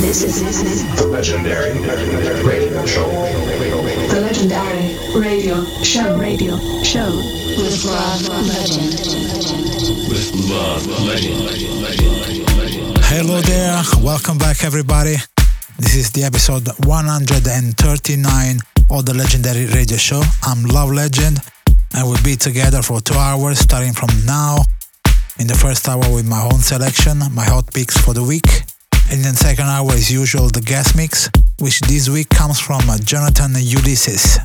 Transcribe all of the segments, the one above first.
This is the legendary radio show. The legendary radio show. Radio show with Love Legend. With love, legend. Hello there, welcome back everybody. This is the episode 139 of the Legendary Radio Show. I'm Love Legend and we'll be together for two hours starting from now. In the first hour with my own selection, my hot picks for the week. And then second hour as usual the guest mix, which this week comes from uh, Jonathan Ulysses.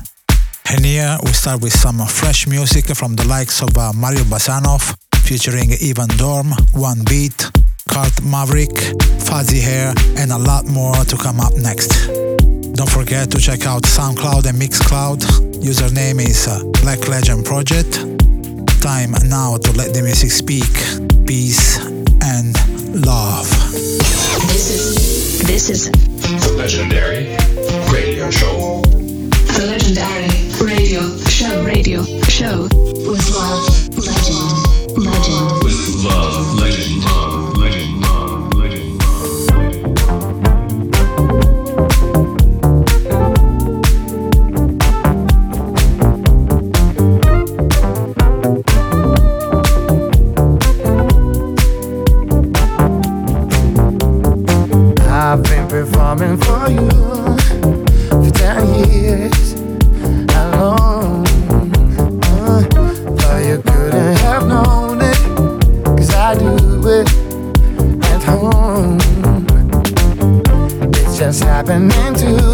And here we start with some fresh music from the likes of uh, Mario Basanov, featuring Ivan Dorn, One Bit, Kurd Maverick, Fuzzy Hair, and a lot more to come up next. Don't forget to check out SoundCloud and Mixcloud. Username is uh, Black Legend Project. Time now to let the music speak. Peace and love. This is this is The legendary radio show. the legendary radio show. Radio show with Love Legend. Legend. With love, been performing for you for 10 years alone. Uh, but you couldn't have known it, cause I do it at home. It's just happening to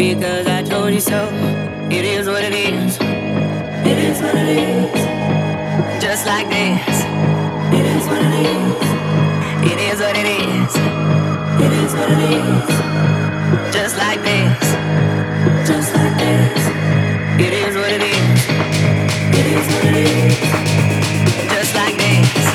Because I told you so. It is what it is. It is what it is. Just like this. It is what it is. It is what it is. It is what it is. Just like this. Just like this. It is what it is. It is what it is. Just like this.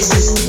This is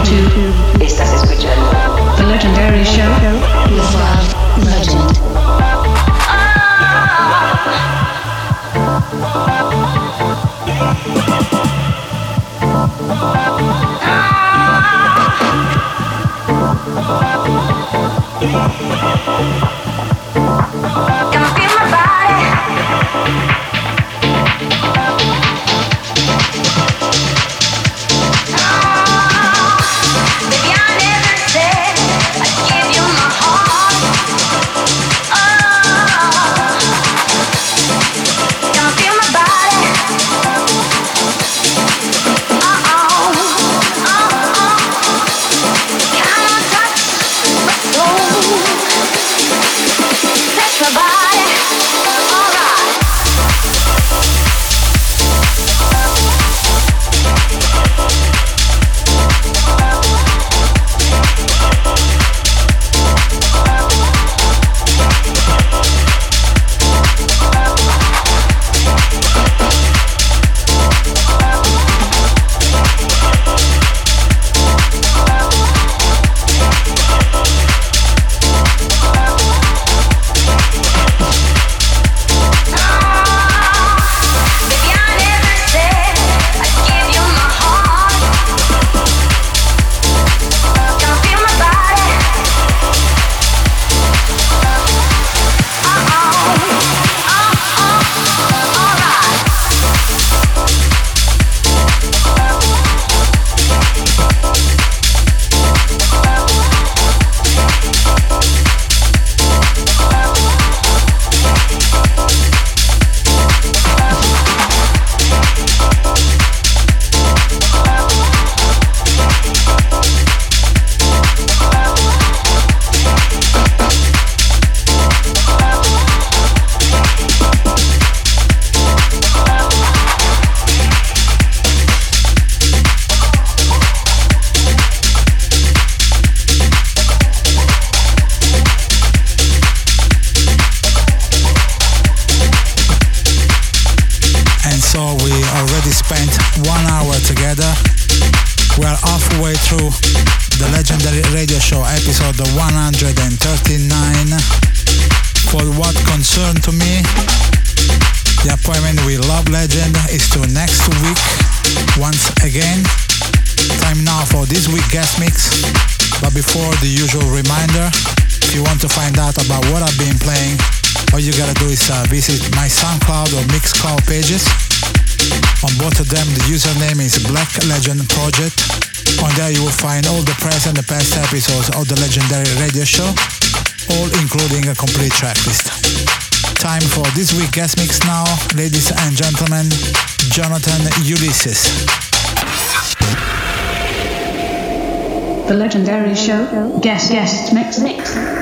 listening Show Guest Guest Mix Mix.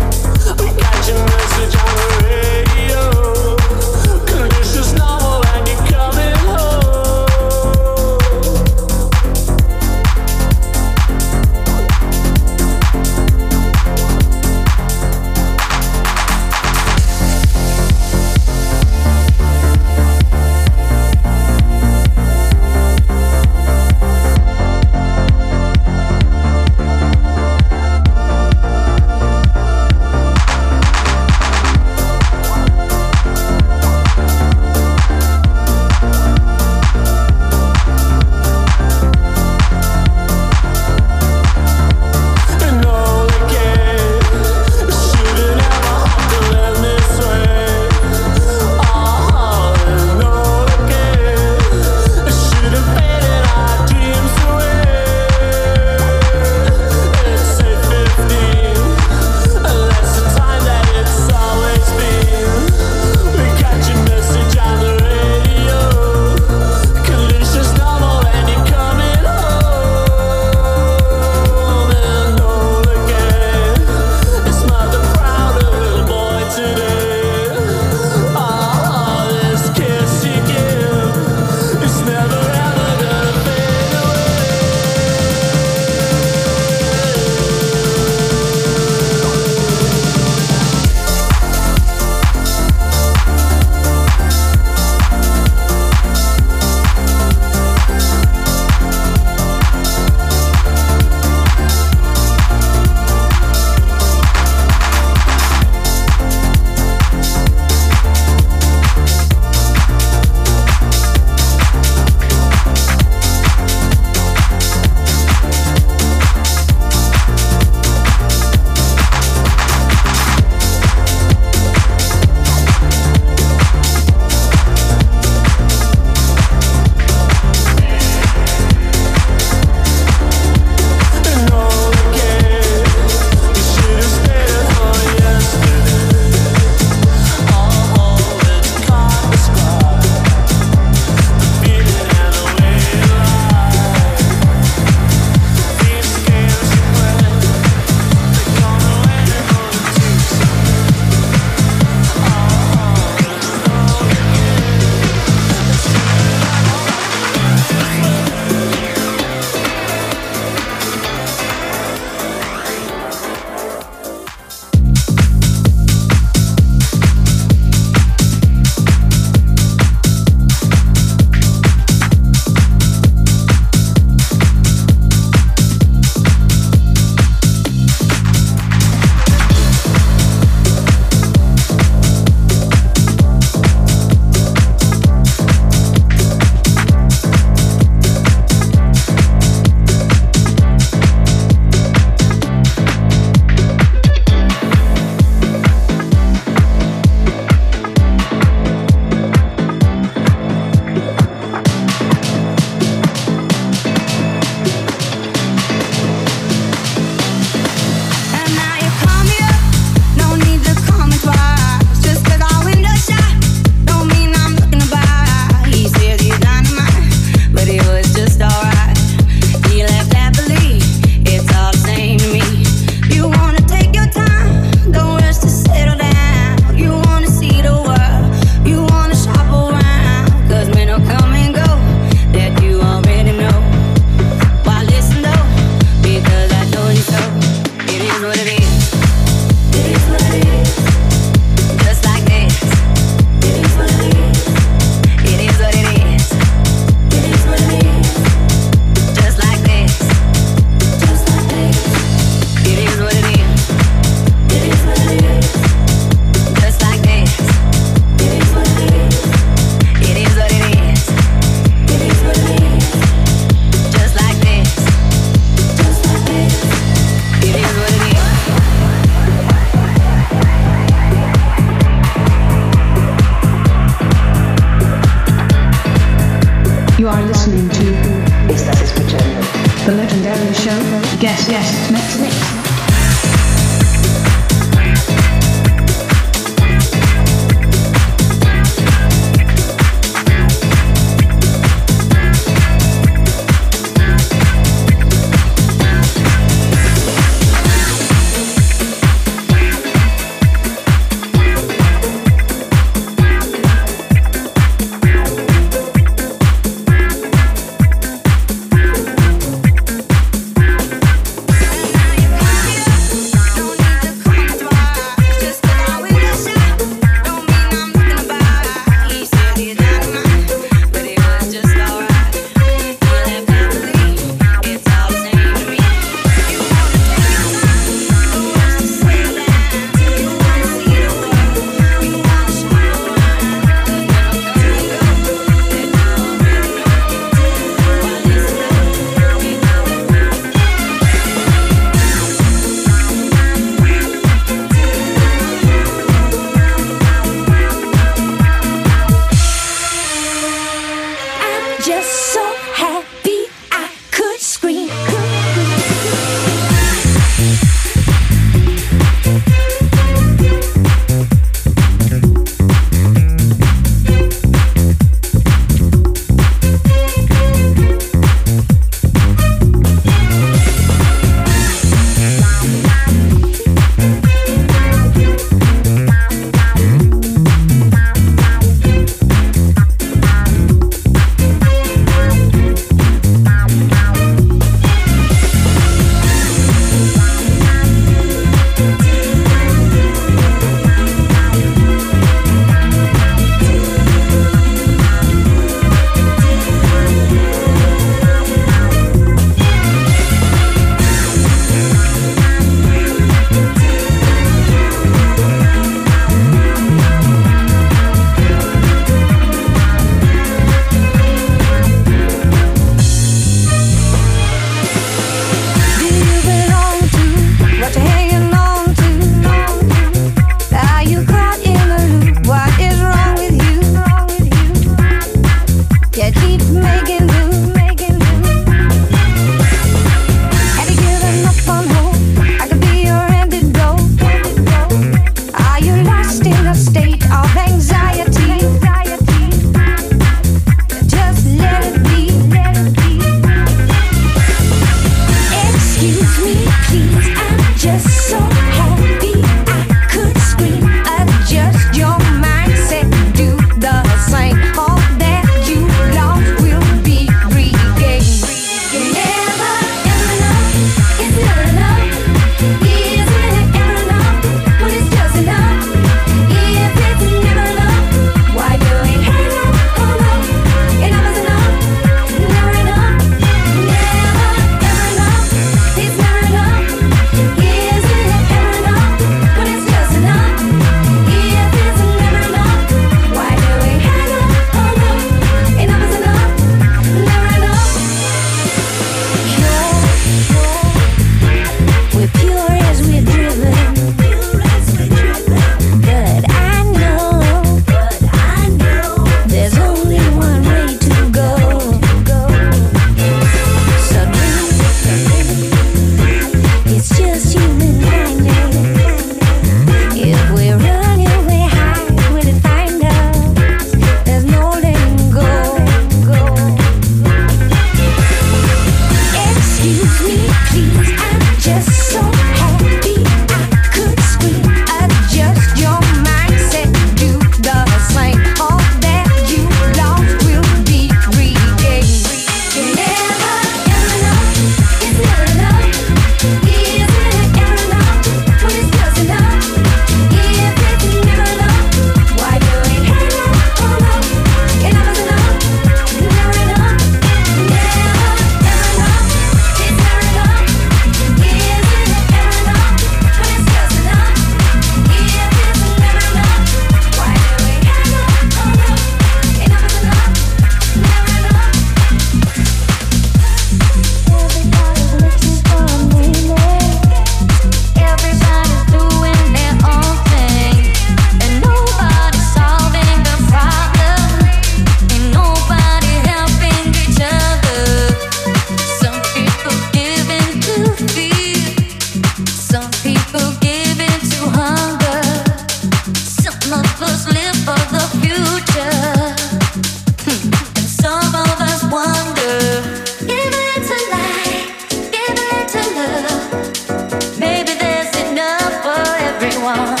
one.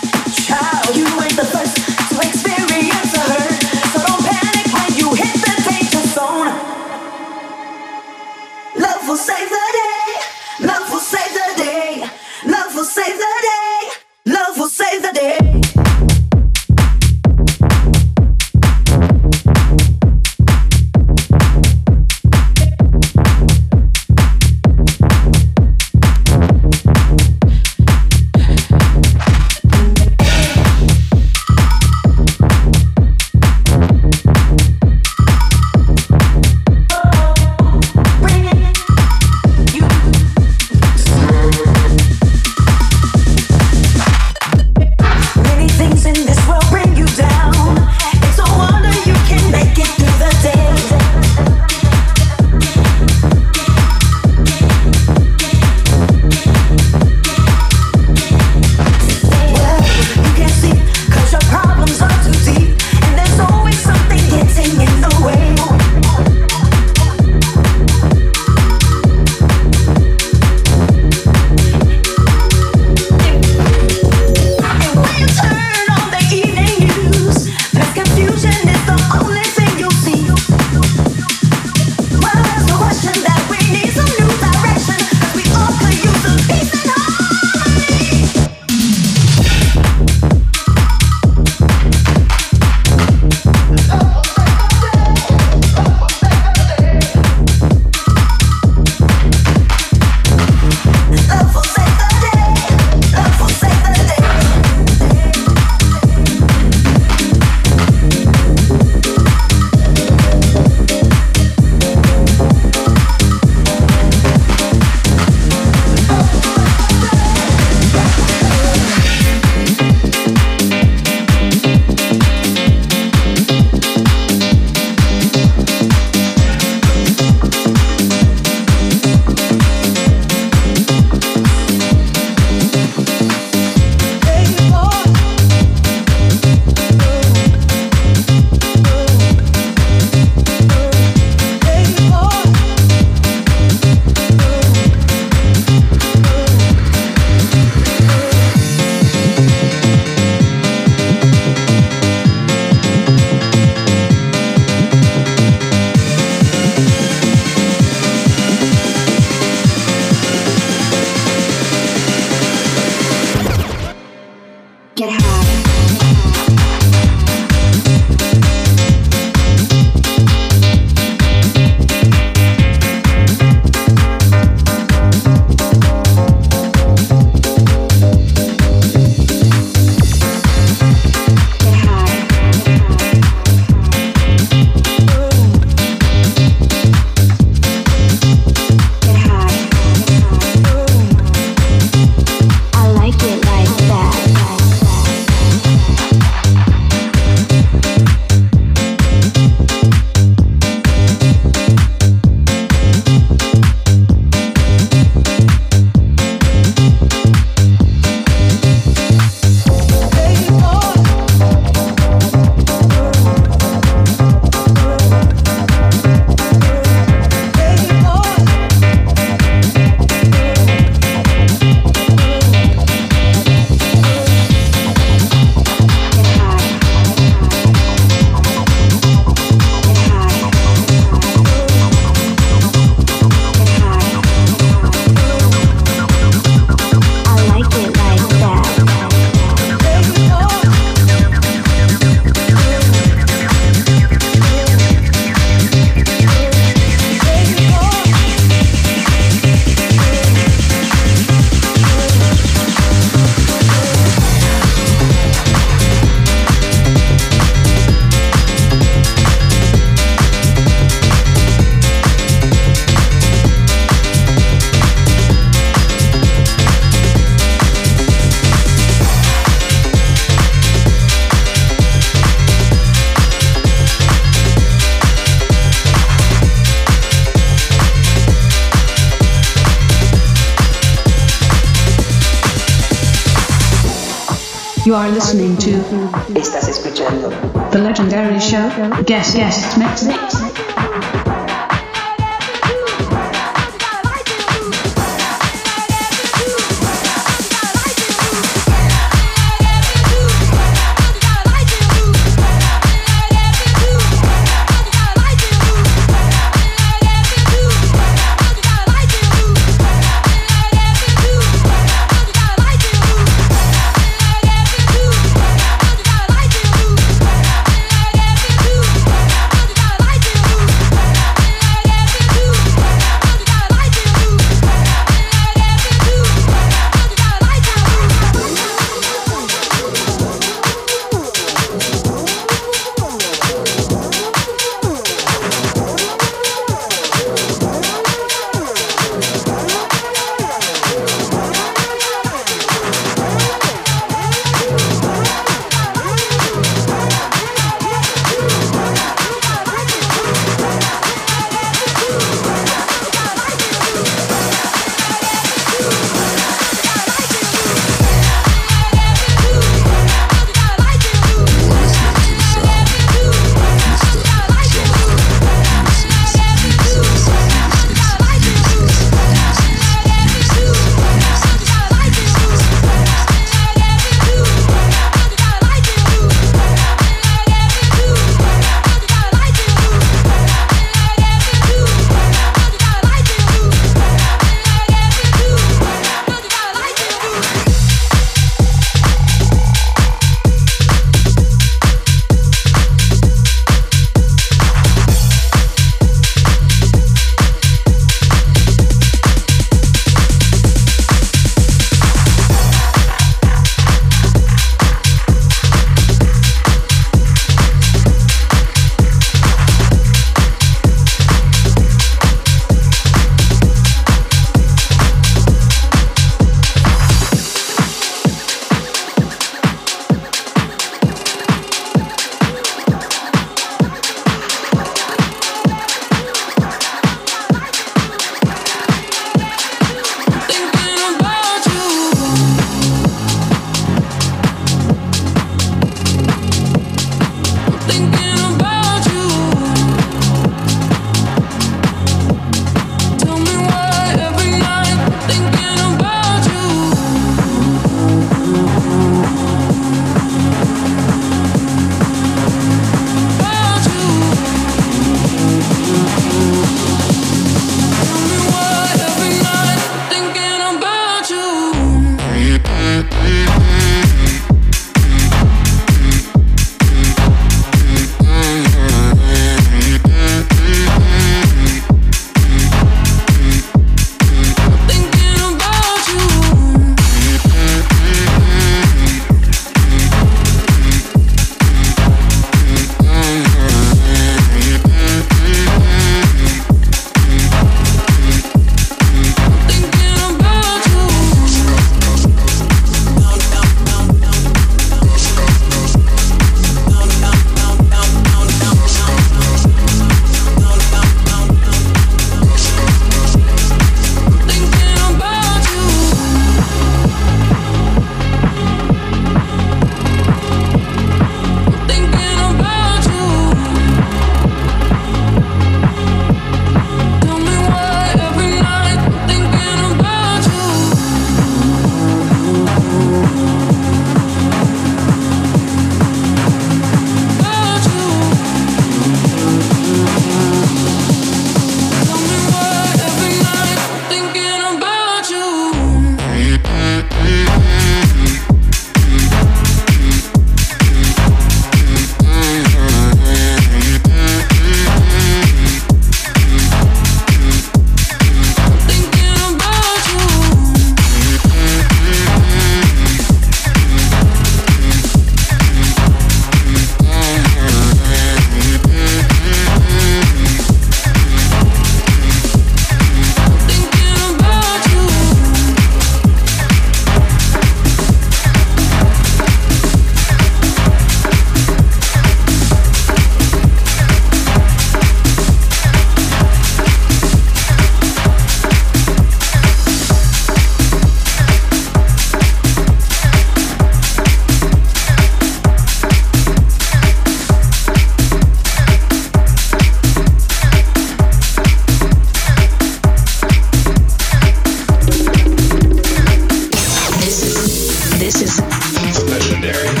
This is legendary.